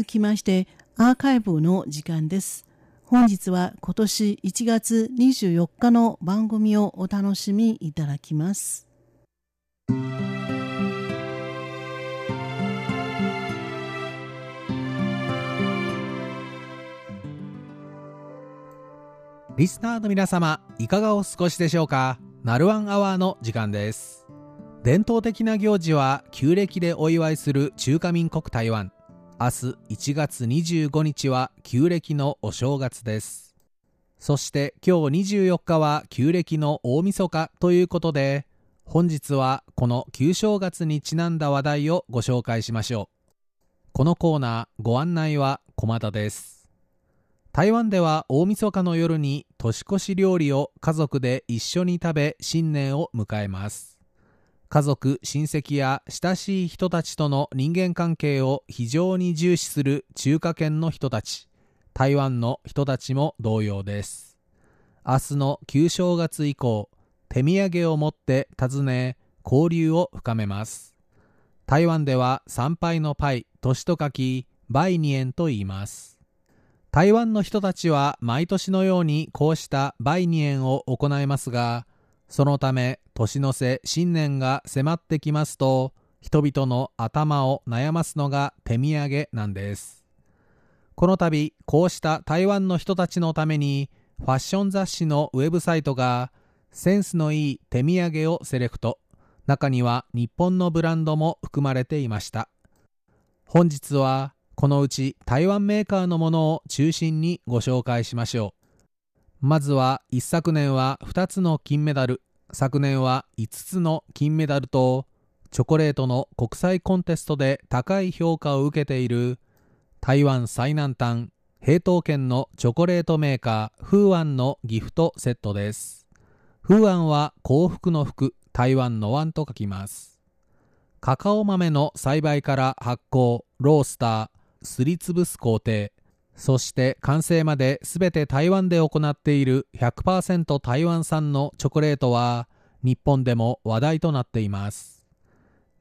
続きましてアーカイブの時間です。本日は今年1月24日の番組をお楽しみいただきます。リスナーの皆様、いかがお過ごしでしょうか？ナルワンアワーの時間です。伝統的な行事は旧暦でお祝いする中華民国台湾。明日1月25日は旧暦のお正月です。そして今日24日は旧暦の大晦日ということで、本日はこの旧正月にちなんだ話題をご紹介しましょう。このコーナーご案内は駒田です。台湾では大晦日の夜に年越し料理を家族で一緒に食べ新年を迎えます家族親戚や親しい人たちとの人間関係を非常に重視する中華圏の人たち。台湾の人たちも同様です。明日の旧正月以降手土産を持って訪ね交流を深めます。台湾では参拝のパイ年と書きバイニエンと言います。台湾の人たちは毎年のようにこうしたバイニエンを行いますが、そのため年の瀬新年が迫ってきますと、人々の頭を悩ますのが手土産なんです。この度、こうした台湾の人たちのために、ファッション雑誌のウェブサイトが、センスのいい手土産をセレクト。中には日本のブランドも含まれていました。本日はこのうち台湾メーカーのものを中心にご紹介しましょう。まずは一昨年は2つの金メダル、昨年は5つの金メダルと、チョコレートの国際コンテストで高い評価を受けている台湾最南端、平東県のチョコレートメーカー、フーアンのギフトセットです。フーアンは幸福の福、台湾の湾と書きます。カカオ豆の栽培から発酵、ロースター、すりつぶす工程そして完成まで全て台湾で行っている100%台湾産のチョコレートは日本でも話題となっています。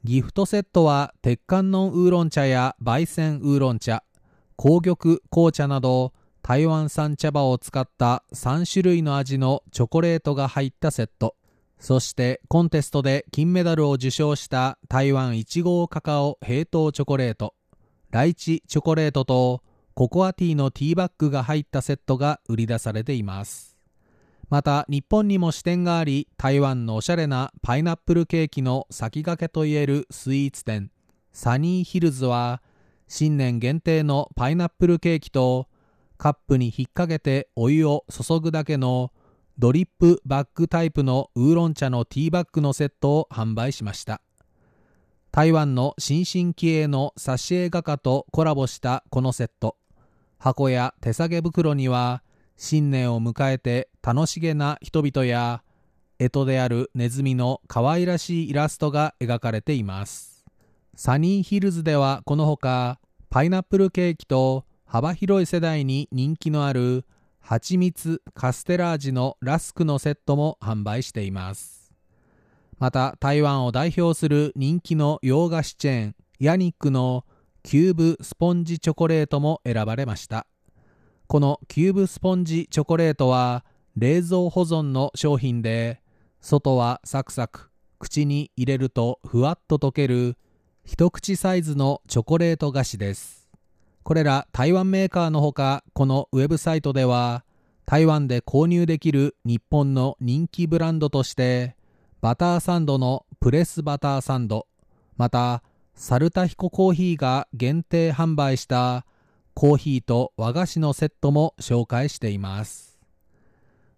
ギフトセットは鉄管のウーロン茶や焙煎ウーロン茶紅玉紅茶など台湾産茶葉を使った3種類の味のチョコレートが入ったセットそしてコンテストで金メダルを受賞した台湾1号カカオ平等チョコレートライチチョコレートとココアティーのティーバッグが入ったセットが売り出されています。また日本にも支店があり台湾のおしゃれなパイナップルケーキの先駆けといえるスイーツ店サニーヒルズは新年限定のパイナップルケーキとカップに引っ掛けてお湯を注ぐだけのドリップバッグタイプのウーロン茶のティーバッグのセットを販売しました。台湾の新進気鋭の挿絵画家とコラボしたこのセット。箱や手提げ袋には新年を迎えて楽しげな人々や干支であるネズミの可愛らしいイラストが描かれています。サニーヒルズではこのほかパイナップルケーキと幅広い世代に人気のある蜂蜜カステラ味のラスクのセットも販売しています。また台湾を代表する人気の洋菓子チェーンヤニックのキューブスポンジチョコレートも選ばれました。このキューブスポンジチョコレートは冷蔵保存の商品で外はサクサク口に入れるとふわっと溶ける一口サイズのチョコレート菓子です。これら台湾メーカーのほかこのウェブサイトでは台湾で購入できる日本の人気ブランドとしてバターサンドのプレスバターサンド、また、サルタヒココーヒーが限定販売したコーヒーと和菓子のセットも紹介しています。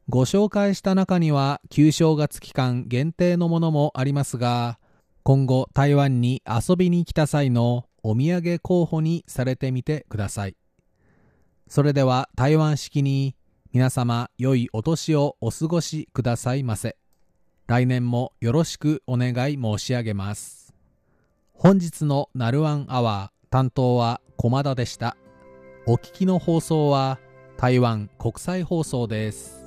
ご紹介した中には旧正月期間限定のものもありますが、今後台湾に遊びに来た際のお土産候補にされてみてください。それでは台湾式に皆様良いお年をお過ごしくださいませ。来年もよろしくお願い申し上げます。本日のナルワンアワー担当は駒田でした。お聞きの放送は台湾国際放送です。